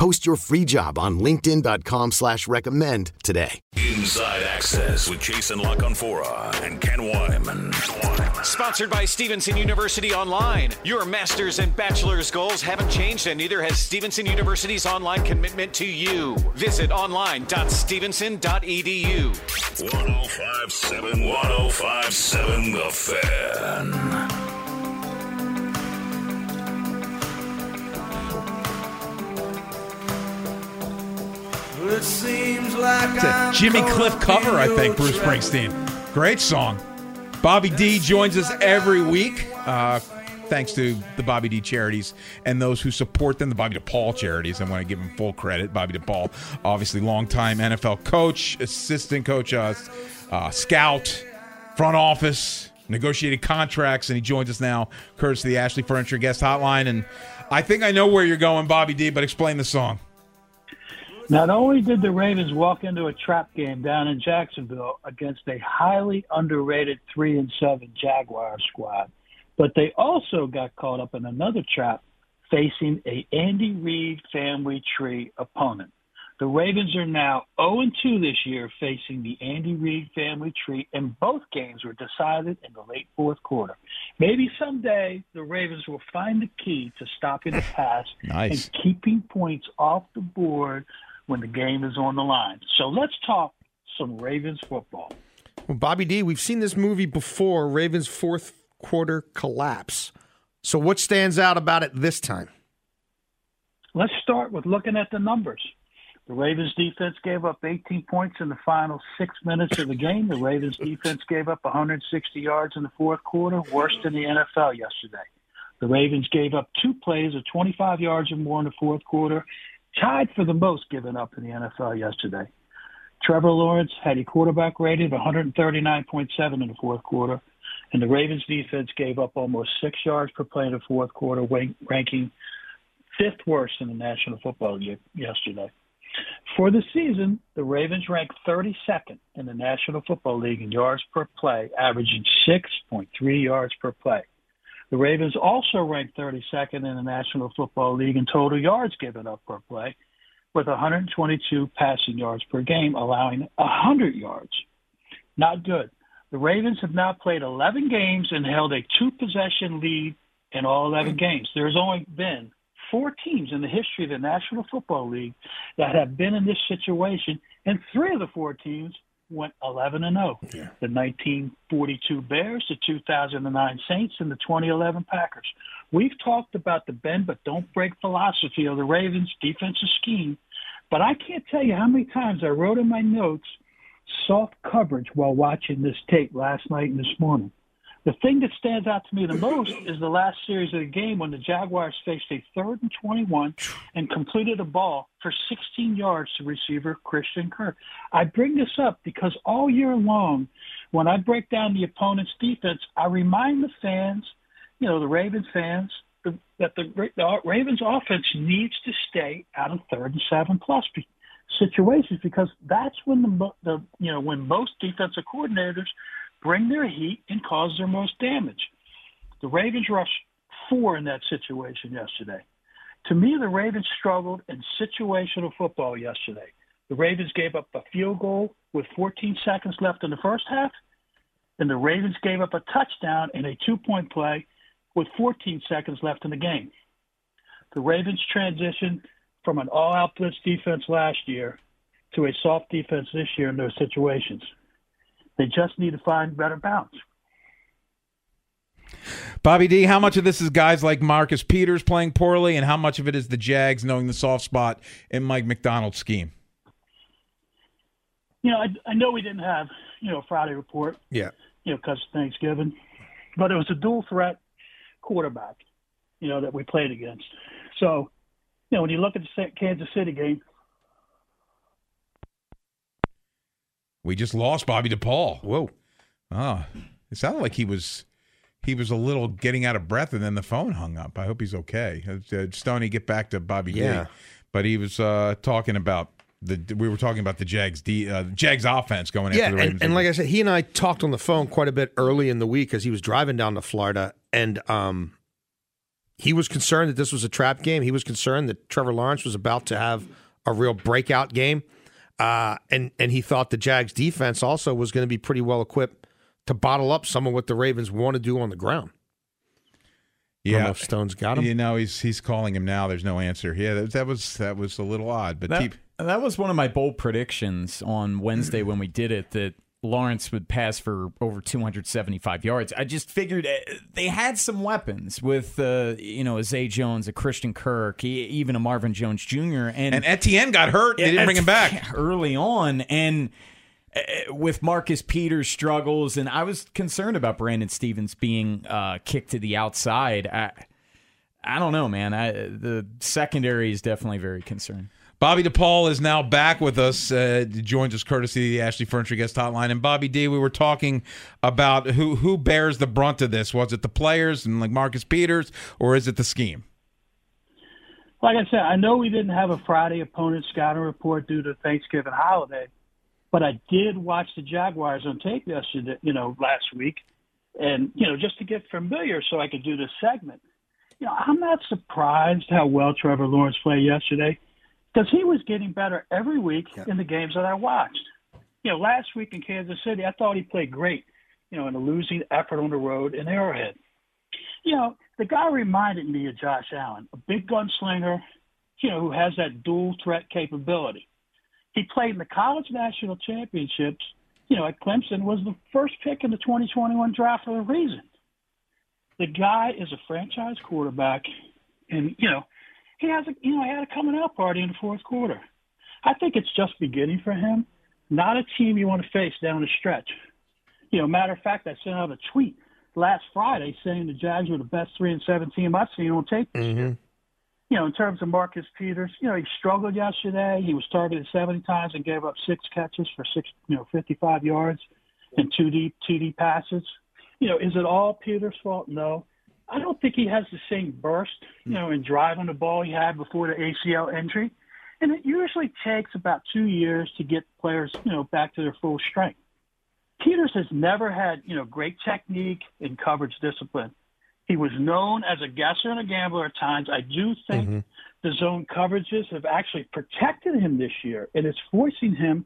Post your free job on LinkedIn.com slash recommend today. Inside Access with Jason La Canfora and Ken Weinman. Sponsored by Stevenson University Online. Your master's and bachelor's goals haven't changed, and neither has Stevenson University's online commitment to you. Visit online.stevenson.edu. 1057, 1057, The Fan. It's a Jimmy Cliff cover, I think, Bruce Springsteen. Great song. Bobby D joins us every week. Uh, thanks to the Bobby D charities and those who support them, the Bobby DePaul charities. I want to give him full credit. Bobby DePaul, obviously longtime NFL coach, assistant coach, uh, uh, scout, front office, negotiated contracts, and he joins us now, courtesy of the Ashley Furniture Guest Hotline. And I think I know where you're going, Bobby D, but explain the song. Not only did the Ravens walk into a trap game down in Jacksonville against a highly underrated three and seven Jaguar squad, but they also got caught up in another trap facing a Andy Reid family tree opponent. The Ravens are now 0 2 this year facing the Andy Reid family tree, and both games were decided in the late fourth quarter. Maybe someday the Ravens will find the key to stopping the pass Nice. and keeping points off the board when the game is on the line. So let's talk some Ravens football. Well, Bobby D, we've seen this movie before, Ravens' fourth quarter collapse. So what stands out about it this time? Let's start with looking at the numbers. The Ravens defense gave up 18 points in the final six minutes of the game. The Ravens defense gave up 160 yards in the fourth quarter, worst in the NFL yesterday. The Ravens gave up two plays of 25 yards or more in the fourth quarter, tied for the most given up in the NFL yesterday. Trevor Lawrence had a quarterback rating of 139.7 in the fourth quarter, and the Ravens defense gave up almost six yards per play in the fourth quarter, ranking fifth worst in the National Football League yesterday. For the season, the Ravens ranked 32nd in the National Football League in yards per play, averaging 6.3 yards per play. The Ravens also ranked 32nd in the National Football League in total yards given up per play, with 122 passing yards per game, allowing 100 yards. Not good. The Ravens have now played 11 games and held a two possession lead in all 11 games. There's only been four teams in the history of the National Football League that have been in this situation, and three of the four teams went 11 and 0. The 1942 Bears, the 2009 Saints, and the 2011 Packers. We've talked about the bend but don't break philosophy of the Ravens' defensive scheme, but I can't tell you how many times I wrote in my notes soft coverage while watching this tape last night and this morning. The thing that stands out to me the most is the last series of the game when the Jaguars faced a third and 21 and completed a ball for 16 yards to receiver Christian Kirk. I bring this up because all year long, when I break down the opponent's defense, I remind the fans, you know, the Ravens fans, that the, Ravens offense needs to stay out of third and seven plus situations because that's when the, the you know when most defensive coordinators bring their heat and cause their most damage. The Ravens rushed four in that situation yesterday. To me, the Ravens struggled in situational football yesterday. The Ravens gave up a field goal with 14 seconds left in the first half, and the Ravens gave up a touchdown in a two point play with 14 seconds left in the game. The Ravens transitioned from an all-out blitz defense last year to a soft defense this year in those situations. They just need to find better balance. Bobby D, how much of this is guys like Marcus Peters playing poorly, and how much of it is the Jags knowing the soft spot in Mike Macdonald's scheme? You know, I, I know we didn't have, you know, Friday report, Yeah. you know, because Thanksgiving, but it was a dual threat quarterback, you know, that we played against. So, you know, when you look at the Kansas City game, We just lost Bobby DePaul. Whoa. Oh, it sounded like he was he was a little getting out of breath, and then the phone hung up. I hope he's okay. Uh, Stoney, get back to Bobby Yeah. D. But he was uh, talking about the. We were talking about the Jags D uh, Jags offense going Yeah, after the Ravens. and, and like I said, he and I talked on the phone quite a bit early in the week as he was driving down to Florida, and um, he was concerned that this was a trap game. He was concerned that Trevor Lawrence was about to have a real breakout game, uh, and and he thought the Jags defense also was going to be pretty well equipped to bottle up some of what the Ravens want to do on the ground. I don't yeah, know if Stone's got him. You know, he's he's calling him now. There's no answer. Yeah, that, that was that was a little odd. But That, keep, that was one of my bold predictions on Wednesday when we did it that Lawrence would pass for over 275 yards. I just figured uh, they had some weapons with, uh, you know, a Zay Jones, a Christian Kirk, even a Marvin Jones Jr. And, and Etienne got hurt. They didn't bring him back. early on. And uh, with Marcus Peters' struggles, and I was concerned about Brandon Stephens being uh, kicked to the outside. I, I don't know, man. I, the secondary is definitely very concerned. Bobby DePaul is now back with us. Uh, joins us courtesy of the Ashley Furniture Guest Hotline. And Bobby D, we were talking about who who bears the brunt of this. Was it the players and like Marcus Peters, or is it the scheme? like I said, I know we didn't have a Friday opponent scouting report due to Thanksgiving holiday, but I did watch the Jaguars on tape yesterday, you know, last week, and you know, just to get familiar, so I could do this segment. You know, I'm not surprised how well Trevor Lawrence played yesterday because he was getting better every week in the games that I watched. You know, last week in Kansas City, I thought he played great. You know, in a losing effort on the road in Arrowhead. You know, the guy reminded me of Josh Allen, a big gunslinger, you know, who has that dual threat capability. He played in the college national championships, you know, at Clemson, was the first pick in the 2021 draft for a reason. The guy is a franchise quarterback, and, you know, he has a, you know, he had a coming out party in the fourth quarter. I think it's just beginning for him, not a team you want to face down the stretch. You know, matter of fact, I sent out a tweet last Friday saying the Jags were the best three and seven team I've seen on tape this year. Mm-hmm. You know, in terms of Marcus Peters, you know, he struggled yesterday. He was targeted 70 times and gave up six catches for six, you know, 55 yards and two deep TD passes. You know, is it all Peters' fault? No. I don't think he has the same burst, you know, in driving the ball he had before the ACL injury. And it usually takes about two years to get players, you know, back to their full strength. Peters has never had, you know, great technique and coverage discipline. He was known as a guesser and a gambler at times. I do think the zone coverages have actually protected him this year, and it's forcing him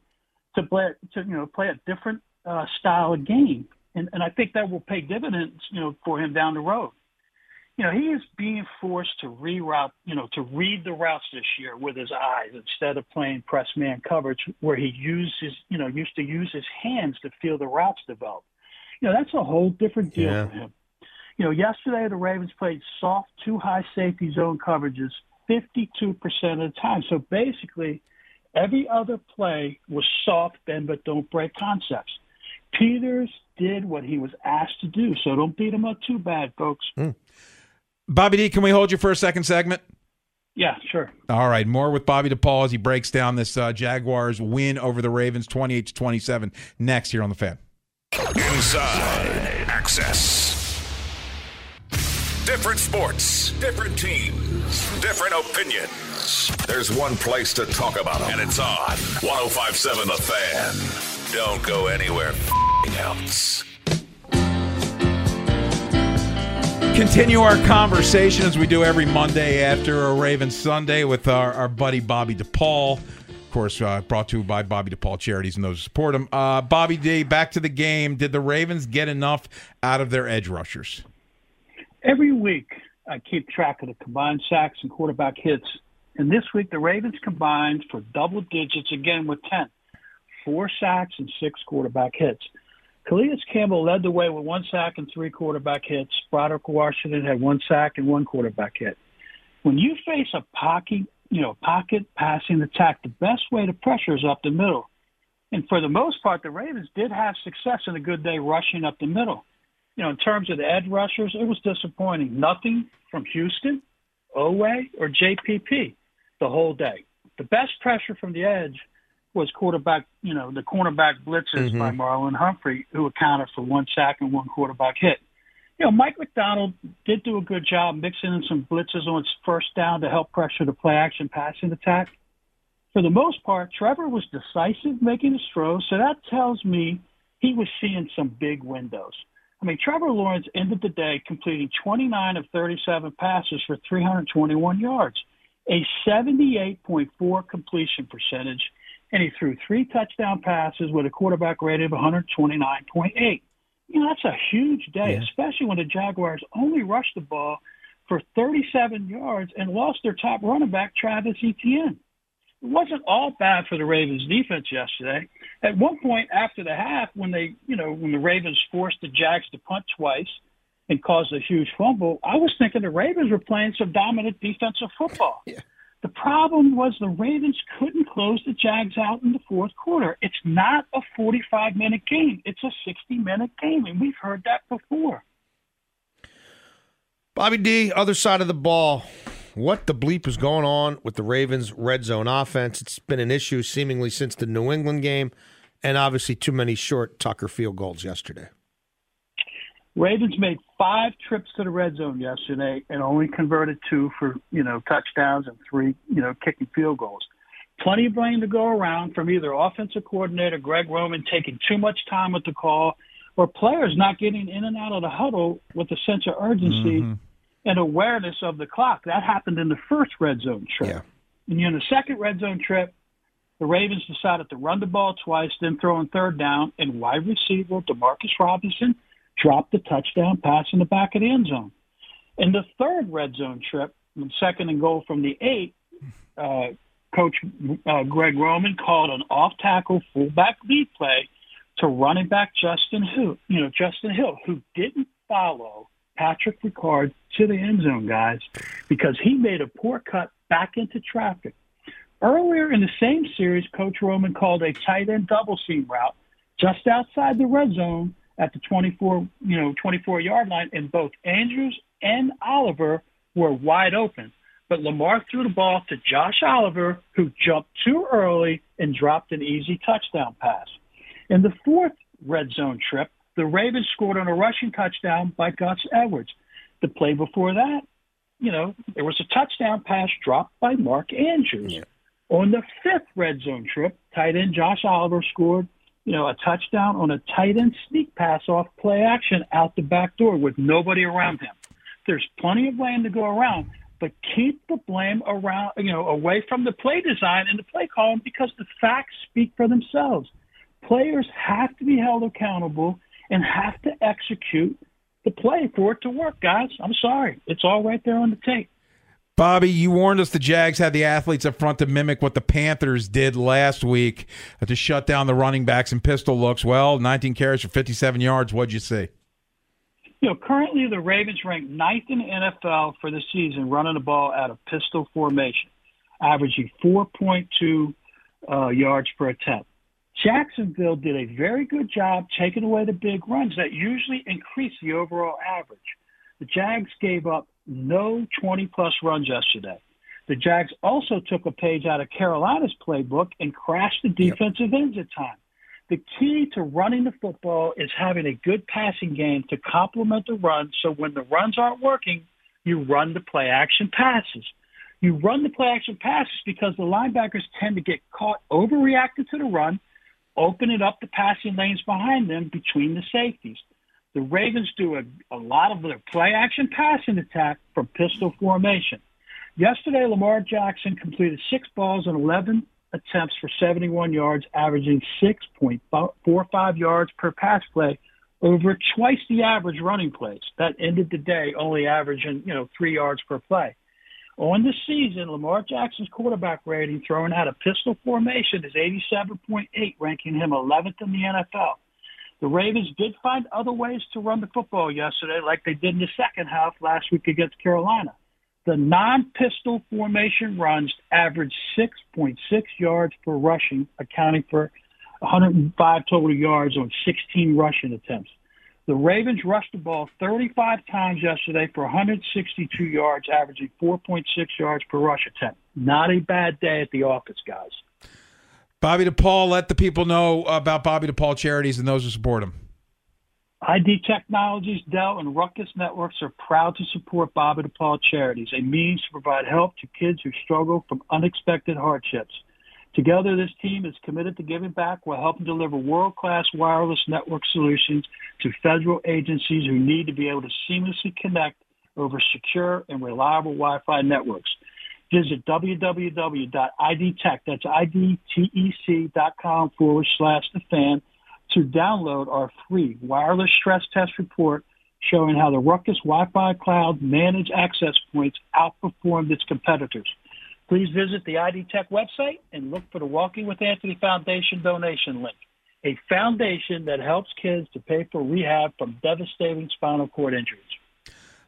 to play, to you know, play a different uh, style of game, and and I think that will pay dividends, you know, for him down the road. You know, he is being forced to reroute, you know, to read the routes this year with his eyes instead of playing press man coverage where he used his, you know, used to use his hands to feel the routes develop. You know, that's a whole different deal Yeah. for him. You know, yesterday the Ravens played soft, two high safety zone coverages 52% of the time. So basically, every other play was soft bend but don't break concepts. Peters did what he was asked to do, so don't beat him up too bad, folks. Hmm. Bobby D, can we hold you for a second segment? Yeah, sure. All right, more with Bobby DePaul as he breaks down this uh, Jaguars win over the Ravens, twenty-eight to twenty-seven. Next here on the Fan. Inside Access. Different sports, different teams, different opinions. There's one place to talk about them, and it's on 1057 The Fan. Don't go anywhere f***ing else. Continue our conversation as we do every Monday after a Ravens Sunday with our, our buddy Bobby DePaul. Of course, uh, brought to you by Bobby DePaul Charities and those who support him. Uh, Bobby D, back to the game. Did the Ravens get enough out of their edge rushers? Every week, I keep track of the combined sacks and quarterback hits. And this week, the Ravens combined for double digits again with 10, four sacks and six quarterback hits. Calais Campbell led the way with one sack and three quarterback hits. Broderick Washington had one sack and one quarterback hit. When you face a pocket, you know, pocket passing attack, the best way to pressure is up the middle. And for the most part, the Ravens did have success in a good day rushing up the middle. You know, in terms of the edge rushers, it was disappointing. Nothing from Houston, Oweh, or JPP the whole day. The best pressure from the edge was quarterback, you know, the cornerback blitzes Mhm. by Marlon Humphrey, who accounted for one sack and one quarterback hit. You know, Mike Macdonald did do a good job mixing in some blitzes on first down to help pressure the play action passing attack. For the most part, Trevor was decisive making his throws, so that tells me he was seeing some big windows. I mean, Trevor Lawrence ended the day completing 29 of 37 passes for 321 yards, a 78.4 completion percentage, and he threw three touchdown passes with a quarterback rating of 129.8. You know, that's a huge day, especially when the Jaguars only rushed the ball for 37 yards and lost their top running back, Travis Etienne. It wasn't all bad for the Ravens defense yesterday. At one point after the half, when they, you know, when the Ravens forced the Jags to punt twice and caused a huge fumble, I was thinking the Ravens were playing some dominant defensive football. The problem was the Ravens couldn't close the Jags out in the fourth quarter. It's not a 45 minute game, it's a 60 minute game, and we've heard that before. Bobby D, other side of the ball. What the bleep is going on with the Ravens' red zone offense? It's been an issue seemingly since the New England game, and obviously too many short Tucker field goals yesterday. Ravens made five trips to the red zone yesterday and only converted two for, you know, touchdowns and three, you know, kicking field goals. Plenty of blame to go around from either offensive coordinator Greg Roman taking too much time with the call or players not getting in and out of the huddle with a sense of urgency mm-hmm. and awareness of the clock. That happened in the first red zone trip. And in the second red zone trip, the Ravens decided to run the ball twice, then throw on third down, and wide receiver Demarcus Robinson dropped the touchdown pass in the back of the end zone. In the third red zone trip, second and goal from the eight, uh, Coach uh, Greg Roman called an off tackle fullback lead play to running back Justice Hill, you know, Justice Hill, who didn't follow Patrick Ricard to the end zone, guys, because he made a poor cut back into traffic. Earlier in the same series, Coach Roman called a tight end double seam route just outside the red zone at the 24, you know, 24 yard line, and both Andrews and Oliver were wide open. But Lamar threw the ball to Josh Oliver, who jumped too early and dropped an easy touchdown pass. In the fourth red zone trip, the Ravens scored on a rushing touchdown by Gus Edwards. The play before that, you know, there was a touchdown pass dropped by Mark Andrews. On the fifth red zone trip, tight end Josh Oliver scored, you know, a touchdown on a tight end sneak pass off play action out the back door with nobody around him. There's plenty of blame to go around, but keep the blame around, you know, away from the play design and the play calling because the facts speak for themselves. Players have to be held accountable and have to execute the play for it to work, guys. I'm sorry. It's all right there on the tape. Bobby, you warned us the Jags had the athletes up front to mimic what the Panthers did last week uh, to shut down the running backs and pistol looks. Well, 19 carries for 57 yards. What'd you see? You know, currently the Ravens rank ninth in the NFL for the season running the ball out of pistol formation, averaging 4.2 uh, yards per attempt. Jacksonville did a very good job taking away the big runs that usually increase the overall average. The Jags gave up no 20 plus runs yesterday. The Jags also took a page out of Carolina's playbook and crashed the defensive ends at times. The key to running the football is having a good passing game to complement the run so when the runs aren't working, you run the play action passes. You run the play action passes because the linebackers tend to get caught overreacting to the run, opening up the passing lanes behind them between the safeties. The Ravens do a, a lot of their play action passing attack from pistol formation. Yesterday, Lamar Jackson completed six balls and 11 attempts for 71 yards, averaging 6.45 yards per pass play over twice the average running plays. That ended the day only averaging, you know, three yards per play. On the season, Lamar Jackson's quarterback rating thrown out a pistol formation is 87.8, ranking him 11th in the NFL. The Ravens did find other ways to run the football yesterday, like they did in the second half last week against Carolina. The non pistol formation runs averaged 6.6 yards per rushing, accounting for 105 total yards on 16 rushing attempts. The Ravens rushed the ball 35 times yesterday for 162 yards, averaging 4.6 yards per rush attempt. Not a bad day at the office, guys. Bobby DePaul, let the people know about Bobby DePaul charities and those who support him. ID Technologies, Dell, and Ruckus Networks are proud to support Bobby DePaul Charities, a means to provide help to kids who struggle from unexpected hardships. Together, this team is committed to giving back while helping deliver world-class wireless network solutions to federal agencies who need to be able to seamlessly connect over secure and reliable Wi-Fi networks. Visit www.idtech, that's I-D-T-E-C.com forward slash the fan to download our free wireless stress test report showing how the Ruckus Wi-Fi Cloud managed access points outperformed its competitors. Please visit the ID Tech website and look for the Walking with Anthony Foundation donation link, a foundation that helps kids to pay for rehab from devastating spinal cord injuries.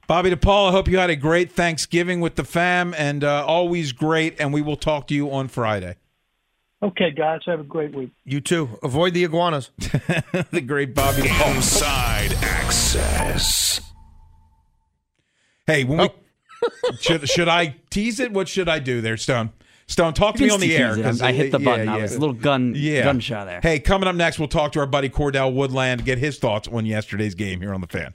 Bobby DePaul, I hope you had a great Thanksgiving with the fam and uh, always great, and we will talk to you on Friday. Okay, guys, have a great week. You too. Avoid the iguanas. the great Bobby DePaul. Inside Access. Hey, when we, should should I tease it? What should I do there, Stone? Stone, talk to me on the air. I hit the button. yeah, I was a little gun yeah. gunshot there. Hey, coming up next, we'll talk to our buddy Cordell Woodland get his thoughts on yesterday's game here on the fan.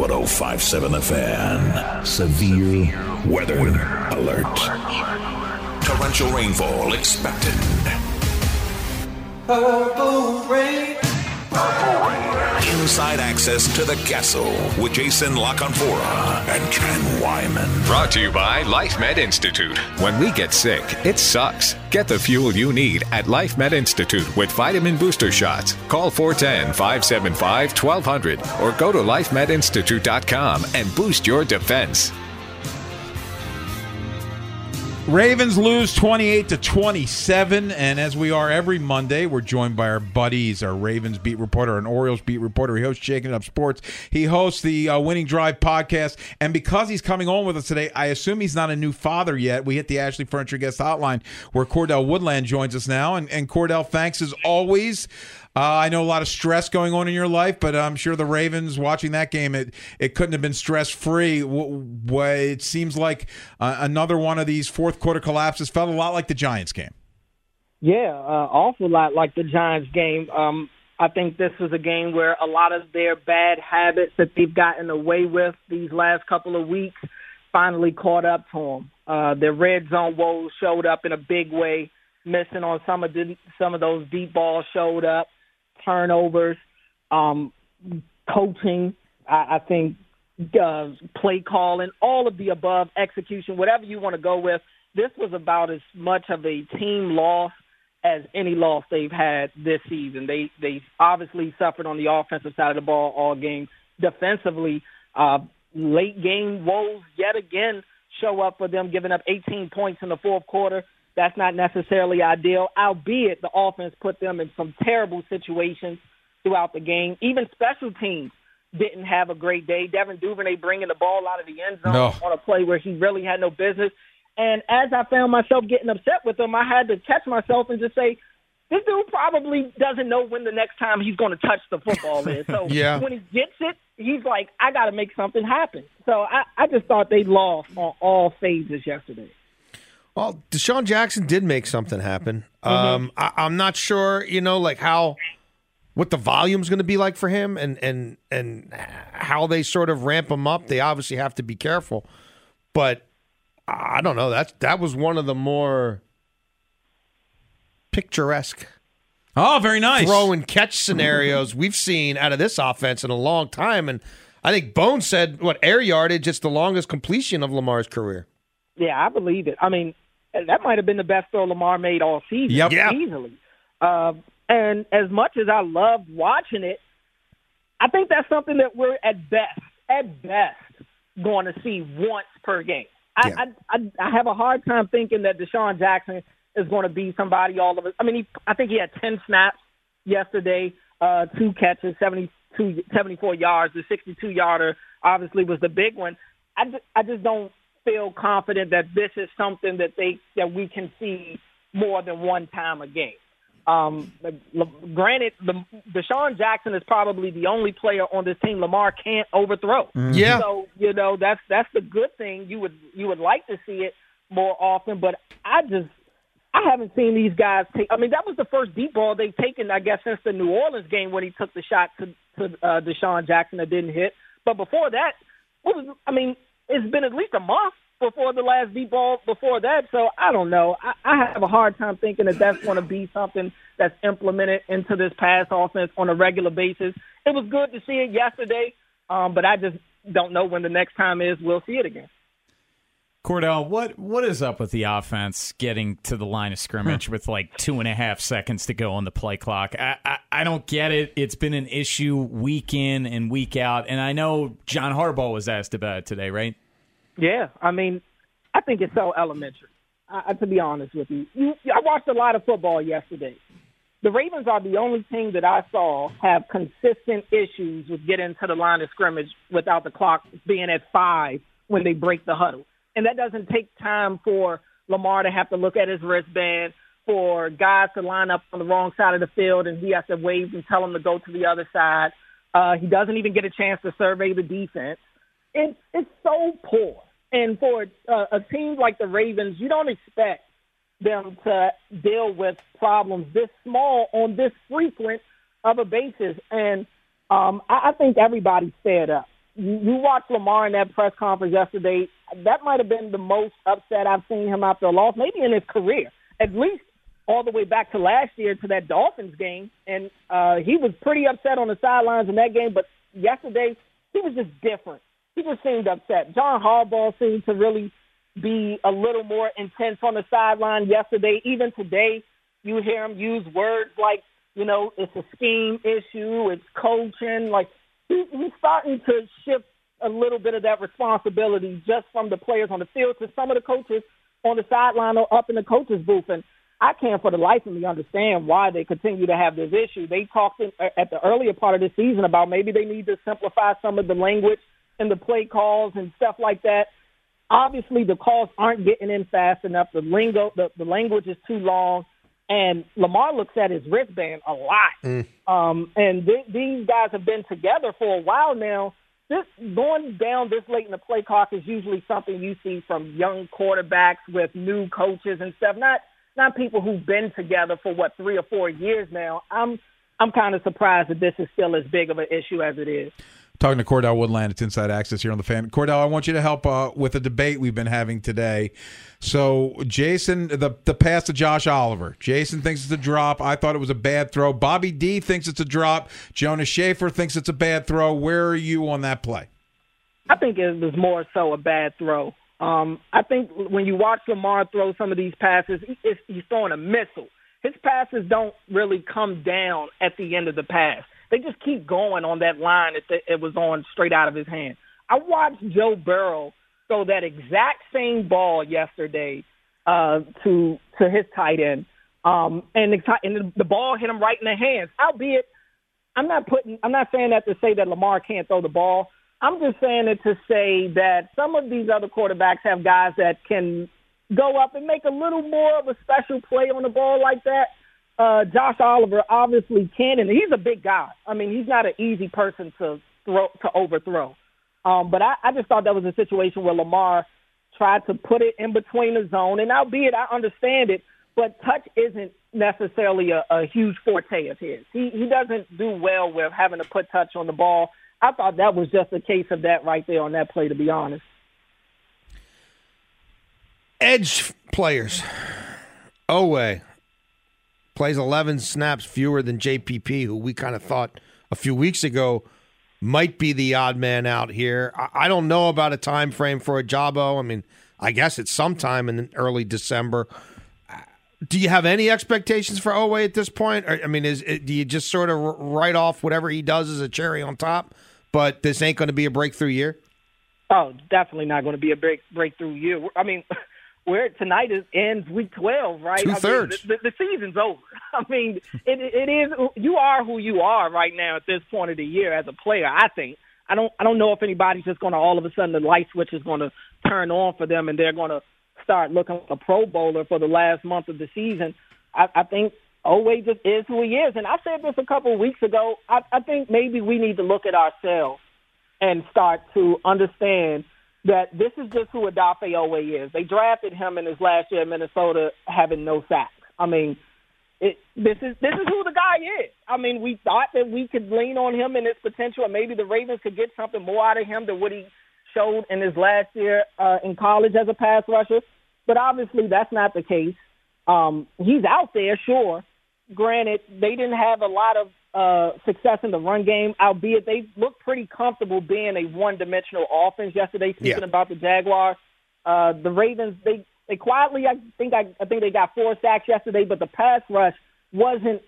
1057 The Fan. Severe weather alert. Torrential rainfall expected. Purple rain. Inside access to the castle with Jason La Canfora and Ken Weinman. Brought to you by LifeMed Institute. When we get sick, it sucks. Get the fuel you need at LifeMed Institute with vitamin booster shots. Call 410 575 1200 or go to lifemedinstitute.com and boost your defense. Ravens lose 28 to 27 and as we are every Monday we're joined by our buddies our Ravens beat reporter and Orioles beat reporter. He hosts Shaking Up Sports. He hosts the uh, Winning Drive podcast and because he's coming on with us today I assume he's not a new father yet. We hit the Ashley Furniture guest hotline where Cordell Woodland joins us now and, and Cordell thanks as always uh, I know a lot of stress going on in your life, but I'm sure the Ravens watching that game, it it couldn't have been stress free. It seems like uh, another one of these fourth quarter collapses felt a lot like the Giants game. Yeah, uh, awful lot like the Giants game. Um, I think this was a game where a lot of their bad habits that they've gotten away with these last couple of weeks finally caught up to them. Uh, their red zone woes showed up in a big way. Missing on some of the, some of those deep balls showed up. Turnovers, um, coaching. I, I think uh, play calling, all of the above, execution, whatever you want to go with. This was about as much of a team loss as any loss they've had this season. They they obviously suffered on the offensive side of the ball all game. Defensively, uh, late game woes yet again show up for them, giving up 18 points in the fourth quarter. That's not necessarily ideal, albeit the offense put them in some terrible situations throughout the game. Even special teams didn't have a great day. Devin Duvernay bringing the ball out of the end zone No. on a play where he really had no business. And as I found myself getting upset with him, I had to catch myself and just say, this dude probably doesn't know when the next time he's going to touch the football is. So Yeah. when he gets it, he's like, I got to make something happen. So I, I just thought they lost on all phases yesterday. Well, DeSean Jackson did make something happen. Um, I, I'm not sure, you know, like how what the volume's going to be like for him, and and and how they sort of ramp him up. They obviously have to be careful, but I don't know. That that was one of the more picturesque. Oh, very nice. Throw and catch scenarios we've seen out of this offense in a long time, and I think Bone said what air yardage. It's the longest completion of Lamar's career. Yeah, I believe it. I mean, that might have been the best throw Lamar made all season, Yep. Yeah. easily. Uh, and as much as I loved watching it, I think that's something that we're at best, at best, going to see once per game. I, Yeah. I, I I have a hard time thinking that DeSean Jackson is going to be somebody all of it. I mean, he, I think he had ten snaps yesterday, uh, two catches, 72, 74 yards. The sixty-two yarder obviously was the big one. I just, I just don't feel confident that this is something that they that we can see more than one time a game. Um, granted, the, DeSean Jackson is probably the only player on this team Lamar can't overthrow. Mhm. Yeah. So you know that's that's the good thing. You would you would like to see it more often, but I just I haven't seen these guys take. I mean, that was the first deep ball they've taken, I guess, since the New Orleans game when he took the shot to to uh, DeSean Jackson that didn't hit. But before that, what was? I mean, it's been at least a month before the last deep ball before that. So I don't know. I, I have a hard time thinking that that's going to be something that's implemented into this pass offense on a regular basis. It was good to see it yesterday, um, but I just don't know when the next time is we'll see it again. Cordell, what what is up with the offense getting to the line of scrimmage with like two and a half seconds to go on the play clock? I, I I don't get it. It's been an issue week in and week out, and I know John Harbaugh was asked about it today, right? Yeah, I mean, I think it's so elementary. I, to be honest with you, you, I watched a lot of football yesterday. The Ravens are the only team that I saw have consistent issues with getting to the line of scrimmage without the clock being at five when they break the huddle, and that doesn't take time for Lamar to have to look at his wristband, for guys to line up on the wrong side of the field, and he has to wave and tell them to go to the other side. Uh, he doesn't even get a chance to survey the defense. It's it's so poor. And for uh, a team like the Ravens, you don't expect them to deal with problems this small on this frequent of a basis. And um, I, I think everybody's fed up. You, watched Lamar in that press conference yesterday. That might have been the most upset I've seen him after a loss, maybe in his career, at least all the way back to last year to that Dolphins game. And uh, he was pretty upset on the sidelines in that game. But yesterday, he was just different he just seemed upset. John Harbaugh seemed to really be a little more intense on the sideline yesterday. Even today, you hear him use words like, you know, it's a scheme issue, it's coaching. Like he's starting to shift a little bit of that responsibility just from the players on the field to some of the coaches on the sideline or up in the coaches booth. And I can't for the life of me understand why they continue to have this issue. They talked in, uh, at the earlier part of the season about maybe they need to simplify some of the language and the play calls and stuff like that. Obviously, the calls aren't getting in fast enough. The lingo, the, the language is too long, and Lamar looks at his wristband a lot. Um, and th- these guys have been together for a while now. This going down this late in the play clock is usually something you see from young quarterbacks with new coaches and stuff. Not not people who've been together for what three or four years now. I'm I'm kind of surprised that this is still as big of an issue as it is. Talking to Cordell Woodland, it's Inside Access here on the fan. Cordell, I want you to help uh, with a debate we've been having today. So, Jason, the the pass to Josh Oliver. Jason thinks it's a drop. I thought it was a bad throw. Bobby D thinks it's a drop. Jonas Shaffer thinks it's a bad throw. Where are you on that play? I think it was more so a bad throw. Um, I think when you watch Lamar throw some of these passes, he's throwing a missile. His passes don't really come down at the end of the pass. They just keep going on that line that it was on straight out of his hand. I watched Joe Burrow throw that exact same ball yesterday uh, to to his tight end, um, and, the, and the ball hit him right in the hands. Albeit, I'm not putting. I'm not saying that to say that Lamar can't throw the ball. I'm just saying it to say that some of these other quarterbacks have guys that can go up and make a little more of a special play on the ball like that. Uh, Josh Oliver obviously can, and he's a big guy. I mean, he's not an easy person to throw to overthrow. Um, but I, I just thought that was a situation where Lamar tried to put it in between the zone, and albeit I understand it, but touch isn't necessarily a, a huge forte of his. He he doesn't do well with having to put touch on the ball. I thought that was just a case of that right there on that play, to be honest. Edge players. Oweh plays 11 snaps fewer than JPP, who we kind of thought a few weeks ago might be the odd man out here. I, I don't know about a time frame for Ojabo. I mean, I guess it's sometime in early December. Do you have any expectations for Oweh at this point? Or, I mean, is do you just sort of write off whatever he does as a cherry on top? But this ain't going to be a breakthrough year. Oh, definitely not going to be a break breakthrough year. I mean, where tonight is ends week twelve, right? Two-thirds. I mean, the, the, season's over. I mean, it, it is. You are who you are right now at this point of the year as a player. I think. I don't. I don't know if anybody's just going to all of a sudden the light switch is going to turn on for them and they're going to start looking like a Pro Bowler for the last month of the season. I, I think Oweh just is who he is, and I said this a couple of weeks ago. I, I think maybe we need to look at ourselves and start to understand that this is just who Odafe Oweh is. They drafted him in his last year in Minnesota having no sacks. I mean, it, this is this is who the guy is. I mean, we thought that we could lean on him and his potential, and maybe the Ravens could get something more out of him than what he showed in his last year uh, in college as a pass rusher. But obviously, that's not the case. Um, he's out there, sure. Granted, they didn't have a lot of uh, success in the run game, albeit they looked pretty comfortable being a one-dimensional offense yesterday. Speaking Yeah. about the Jaguars, uh, the Ravens they they quietly I think I, I think they got four sacks yesterday, but the pass rush wasn't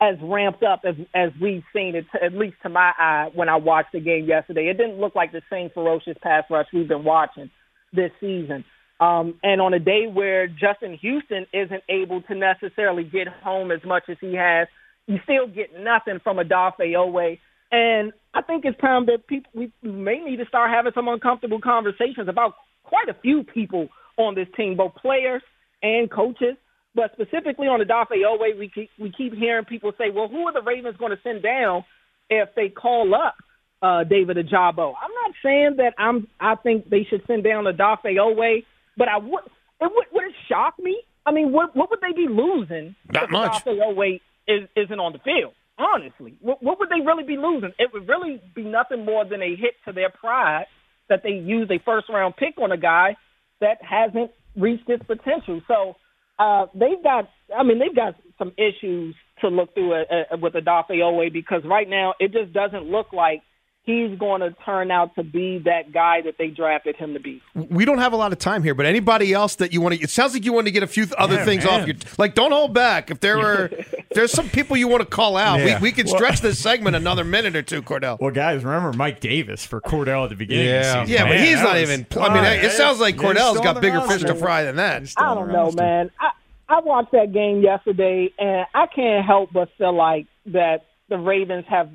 as ramped up as as we've seen it, at least to my eye when I watched the game yesterday. It didn't look like the same ferocious pass rush we've been watching this season. Um, and on a day where Justin Houston isn't able to necessarily get home as much as he has, you still get nothing from Odafe Oweh. And I think it's time that people we may need to start having some uncomfortable conversations about quite a few people on this team, both players and coaches. But specifically on Odafe Oweh, we keep, we keep hearing people say, "Well, who are the Ravens going to send down if they call up uh, David Ojabo?" I'm not saying that I'm. I think they should send down Odafe Oweh, but I would. It would, would it shock me? I mean, what what would they be losing Not if much. Odafe Oweh is, isn't on the field? Honestly, what, what would they really be losing? It would really be nothing more than a hit to their pride that they used a first round pick on a guy that hasn't reached its potential. So uh, they've got, I mean, they've got some issues to look through uh, uh, with Odafe Oweh because right now it just doesn't look like he's going to turn out to be that guy that they drafted him to be. We don't have a lot of time here, but anybody else that you want to? It sounds like you want to get a few other Yeah, things man. off your. Like, don't hold back. If there were, if there's some people you want to call out, Yeah. we we can Well- stretch this segment another minute or two, Cordell. Well, guys, remember Mike Davis for Cordell at the beginning of the Yeah, season. yeah, but he's not was- even. I mean, it sounds like Cordell's got on the bigger fish to fry than that. I don't know, man. I I watched that game yesterday, and I can't help but feel like that the Ravens have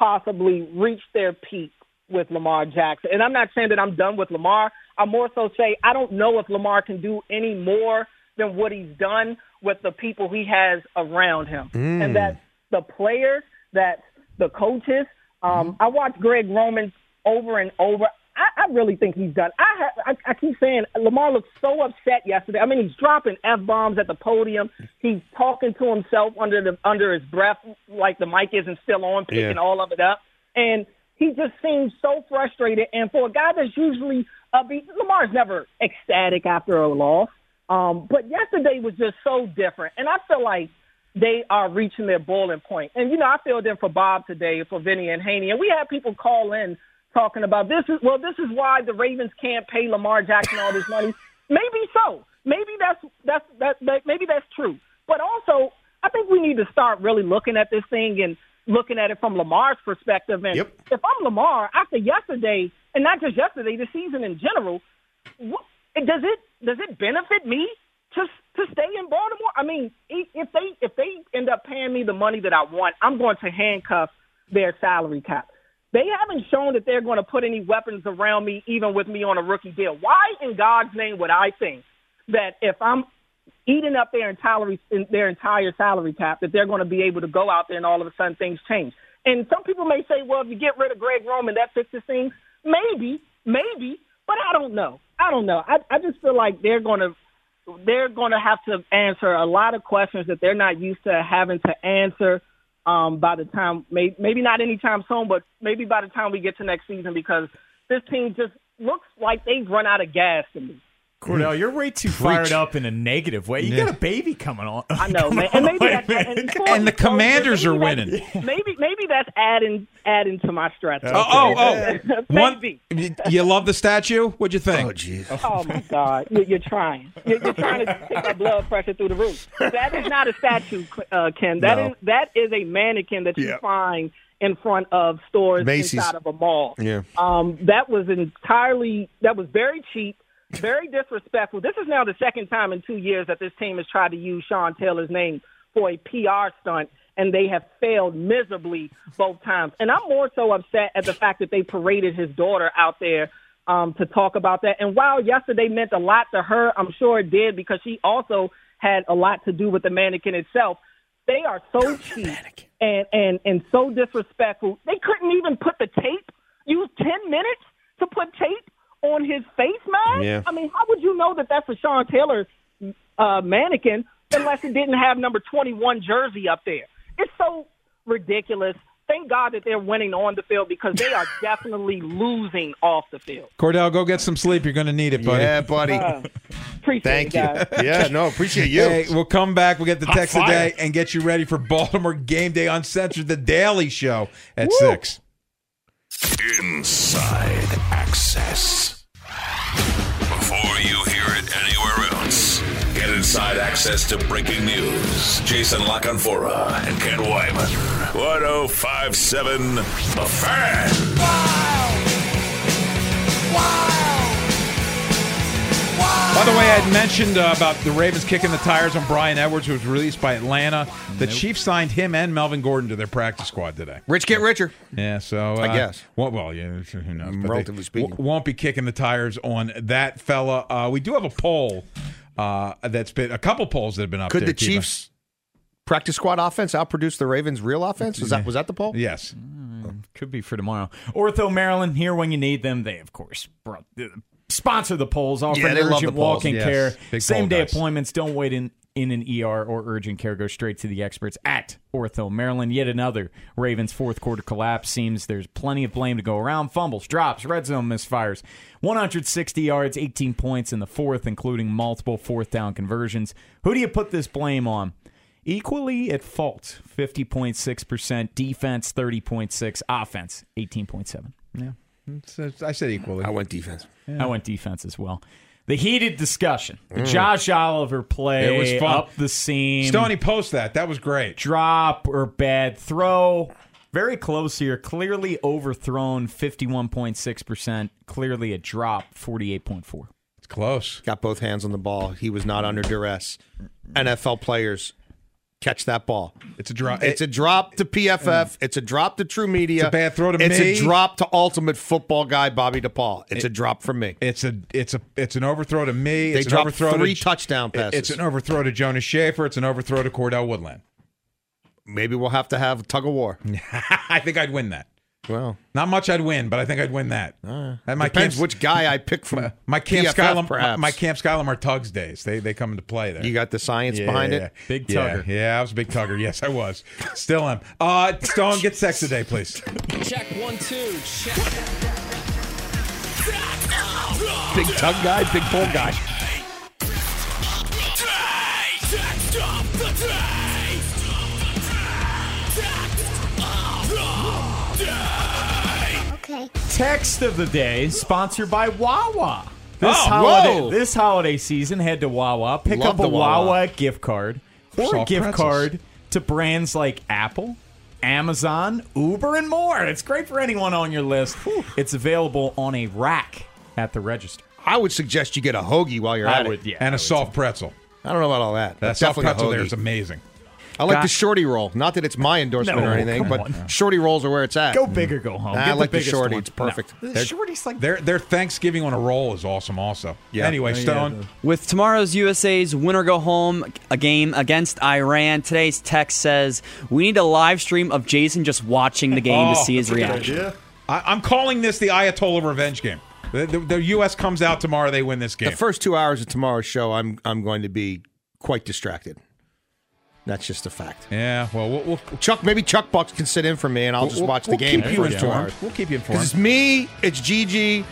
possibly reached their peak with Lamar Jackson. And I'm not saying that I'm done with Lamar. I more so say I don't know if Lamar can do any more than what he's done with the people he has around him, Mm. and that's the players, that's the coaches. Um, I watched Greg Roman over and over. I, I really think he's done. I, ha- I I keep saying Lamar looked so upset yesterday. I mean, he's dropping f bombs at the podium. He's talking to himself under the under his breath, like the mic isn't still on, picking Yeah. all of it up. And he just seems so frustrated. And for a guy that's usually upbeat, Lamar's never ecstatic after a loss. Um, but yesterday was just so different, and I feel like they are reaching their boiling point. And you know, I filled in for Bob today for Vinny and Haynie, and we had people call in talking about this is well, this is why the Ravens can't pay Lamar Jackson all this money. maybe so. Maybe that's that's that, that maybe that's true. But also, I think we need to start really looking at this thing and looking at it from Lamar's perspective. And if I'm Lamar after yesterday, and not just yesterday, the season in general, what, does it does it benefit me to to stay in Baltimore? I mean, if they if they end up paying me the money that I want, I'm going to handcuff their salary cap. They haven't shown that they're going to put any weapons around me, even with me on a rookie deal. Why in God's name would I think that if I'm eating up their entire their entire salary cap, that they're going to be able to go out there and all of a sudden things change? And some people may say, well, if you get rid of Greg Roman, that fixes things. Maybe, maybe, but I don't know. I don't know. I, I just feel like they're going to they're going to have to answer a lot of questions that they're not used to having to answer um, by the time may, maybe not anytime soon, but maybe by the time we get to next season because this team just looks like they've run out of gas to me. Cordell, you're way too fired up in a negative way. You Yeah. got a baby coming on. I know, man. And maybe that's and, And the Commanders are winning. that's- Maybe maybe that's adding adding to my stress. Oh, oh, oh. One, Maybe. you love the statue? What'd you think? Oh, jeez. Oh my God! You're, you're trying. You're, you're trying to take my blood pressure through the roof. That is not a statue, uh, Ken. That is No. that is a mannequin that you Yeah. find in front of stores Macy's. inside of a mall. Yeah. Um, that was entirely that was very cheap, very disrespectful. This is now the second time in two years that this team has tried to use Sean Taylor's name for a PR stunt, and they have failed miserably both times. And I'm more so upset at the fact that they paraded his daughter out there um, to talk about that. And while yesterday meant a lot to her, I'm sure it did because she also had a lot to do with the mannequin itself. They are so cheap and, and, and so disrespectful. They couldn't even put the tape, use 10 minutes to put tape on his face mask. Yeah. I mean, how would you know that that's a Sean Taylor uh, mannequin unless it didn't have number 21 jersey up there? It's so ridiculous. Thank God that they're winning on the field because they are definitely losing off the field. Cordell, go get some sleep. You're going to need it, buddy. Yeah, buddy. Uh, appreciate Thank you. guys. Yeah, no, appreciate you. Hey, we'll come back. We'll get the Hot text fire. today and get you ready for Baltimore Game Day Uncensored, the Daily Show at 6. Inside Access. Access to breaking news. Jason La Canfora and Ken Weinman. 1057 The Fan. By the way, I had mentioned uh, about the Ravens kicking the tires on Bryan Edwards, who was released by Atlanta. The Chiefs signed him and Melvin Gordon to their practice squad today. Rich get richer. Yeah, so I uh, guess. Well, well, yeah, who knows? Relatively speaking. w- won't be kicking the tires on that fella. Uh, we do have a poll uh, that's been a couple polls that have been up. Could there, the Chiefs practice squad offense outproduce the Ravens' real offense? Was that was that the poll? Yes. Could be for tomorrow. Ortho Maryland, here when you need them. They, of course, brought, uh, sponsor the polls, offering Yeah, urgent the polls. walk-in Yes. care, Big same day guys. appointments. Don't wait in in an ER or urgent care. Go straight to the experts at Ortho Maryland. Yet another Ravens fourth quarter collapse. Seems there's plenty of blame to go around. Fumbles, drops, red zone misfires. 160 yards, 18 points in the fourth, including multiple fourth down conversions. Who do you put this blame on? Equally at fault, 50.6%, defense 30.6 offense 18.7. Yeah, It's- it's- I said equally. I went defense. I went defense as well. The heated discussion. The Josh Oliver play Mm. It was fun. up the seam. Stoney, post that. That was great. drop or bad throw. Very close here. Clearly overthrown 51.6%. Clearly a drop 48.4. It's close. Got both hands on the ball. He was not under duress. NFL players catch that ball. It's a drop. It's a drop to PFF. It's a drop to TruMedia. It's a bad throw to It's me. a drop to ultimate football guy Bobby DePaul. It's a drop from me. It's a it's a it's an overthrow to me. They it's an dropped overthrow three to, touchdown passes. It's an overthrow to Jonas Shaffer. It's an overthrow to Cordell Woodland. Maybe we'll have to have a tug of war. I think I'd win that. Well, Not much I'd win, but I think I'd win that. uh, And my depends Camp- which guy I pick from. my Camp PFF, Skylum, my, perhaps. my Camp Skylum are Tugs days. They they come into play there. You got the science Yeah, behind yeah, it. Big yeah, tugger. Yeah, I was a big tugger. Yes, I was. Still am. Uh, Stone, get sex today, please. Check one, two, check. Big tug guy, big pull guy. Text of the day sponsored by Wawa. This Oh, holiday whoa. this holiday season, head to Wawa, pick Love up a Wawa. Wawa gift card or a gift pretzels. card to brands like Apple, Amazon, Uber, and more. It's great for anyone on your list. It's available on a rack at the register. I would suggest you get a hoagie while you're I at would, it. yeah. and I a soft pretzel. I don't know about all that. That soft pretzel there is amazing. I like Got- the shorty roll. Not that it's my endorsement No, or anything, come but on. shorty rolls are where it's at. Go big or go home. I Get like the biggest shorty. one. It's perfect. No. The They're- shorty's like Their their Thanksgiving on a roll is awesome. Also. Yeah. Anyway, Oh, yeah, Stone. With tomorrow's USA's winner go home a game against Iran, today's text says we need a live stream of Jason just watching the game to Oh, see his that's a good reaction. I, I'm calling this the Ayatollah revenge game. The, the, the U.S. comes out tomorrow. They win this game. The first two hours of tomorrow's show, I'm I'm going to be quite distracted. That's just a fact. yeah. Well, we'll, we'll Chuck, maybe Chuck Bucks can sit in for me, and I'll just we'll- watch the we'll game. Keep you informed. hours. We'll keep you informed. Because it's me, it's Gigi,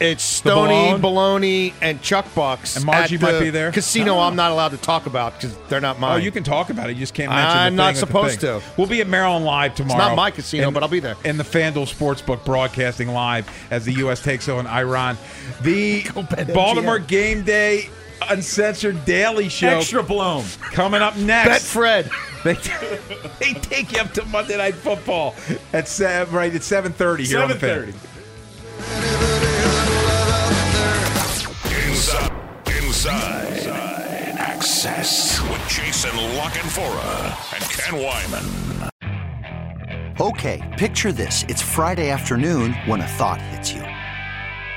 It's Stony, Bologna? Baloney, and Chuck Bucks. And Margie might be there? Casino, Oh. I'm not allowed to talk about because they're not oh, mine. Oh, you can talk about it. You just can't mention. I'm the not thing with the supposed thing. to. We'll be at Maryland Live tomorrow. It's not my casino, but I'll be there. In the FanDuel Sportsbook, broadcasting live as the U.S. takes on Iran. The Baltimore Game Day Uncensored Daily Show. Extra blown. Coming up next. Betfred. They, they take you up to Monday Night Football at seven, right at seven thirty here on the fan. 7:30. Inside, inside, access with Jason La Canfora and Ken Weinman. Okay, picture this. It's Friday afternoon when a thought hits you.